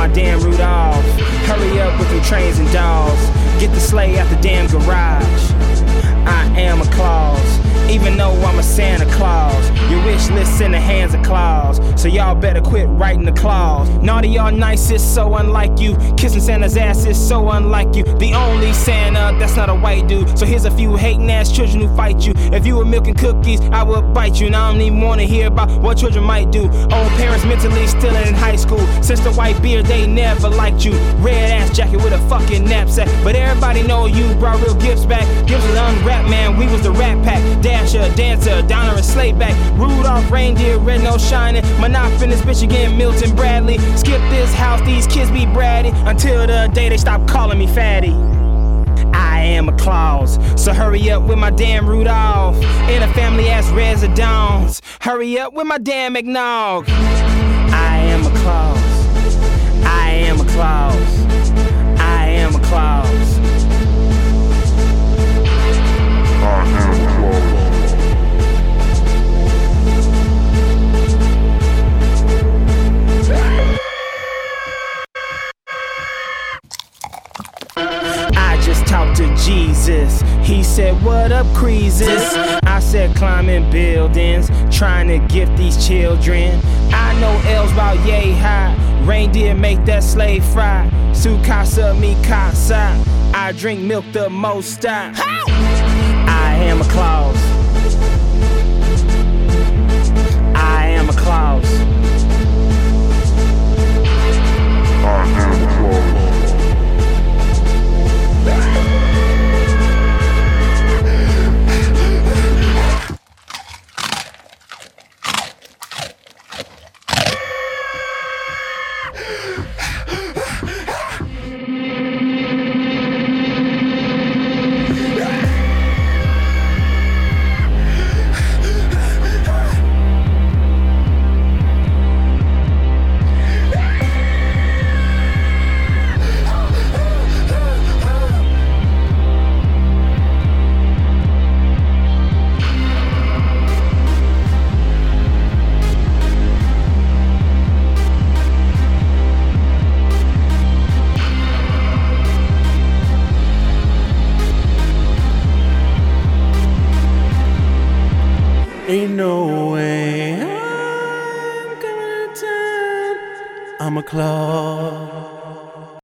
My damn Rudolph. Hurry up with them trains and dolls. Get the sleigh out the damn garage. I am a Claus. Even though I'm a Santa Claus, list's in the hands of claws. So y'all better quit writing the clause. Naughty or nice is so unlike you. Kissing Santa's ass is so unlike you. The only Santa that's not a white dude. So here's a few hating ass children who fight you. If you were milking cookies, I would bite you. Now I don't even wanna hear about what children might do. Old parents mentally still in high school. Since the white beard, they never liked you. Red ass jacket with a fucking knapsack. But everybody know you brought real gifts back. Gifts was unwrapped, man. We was the rat pack. Dasher, dancer, Donner, and sleigh back. Rudolph, reindeer, red nose shining. Monopoly, this bitch again, Milton Bradley. Skip this house, these kids be bratty. Until the day they stop calling me fatty. I am a Claus, so hurry up with my damn Rudolph. In a family ass residence. Hurry up with my damn eggnog. I am a Claus. I am a Claus. Talked to Jesus. He said, What up, Creases? I said, Climbing buildings, trying to gift these children. I know L's about yay high. Reindeer make that slave fry. Su casa, mi casa. I drink milk the most. I, I am a Claus. I am a Claus. Ain't no way I'm coming to town. I'm a claw.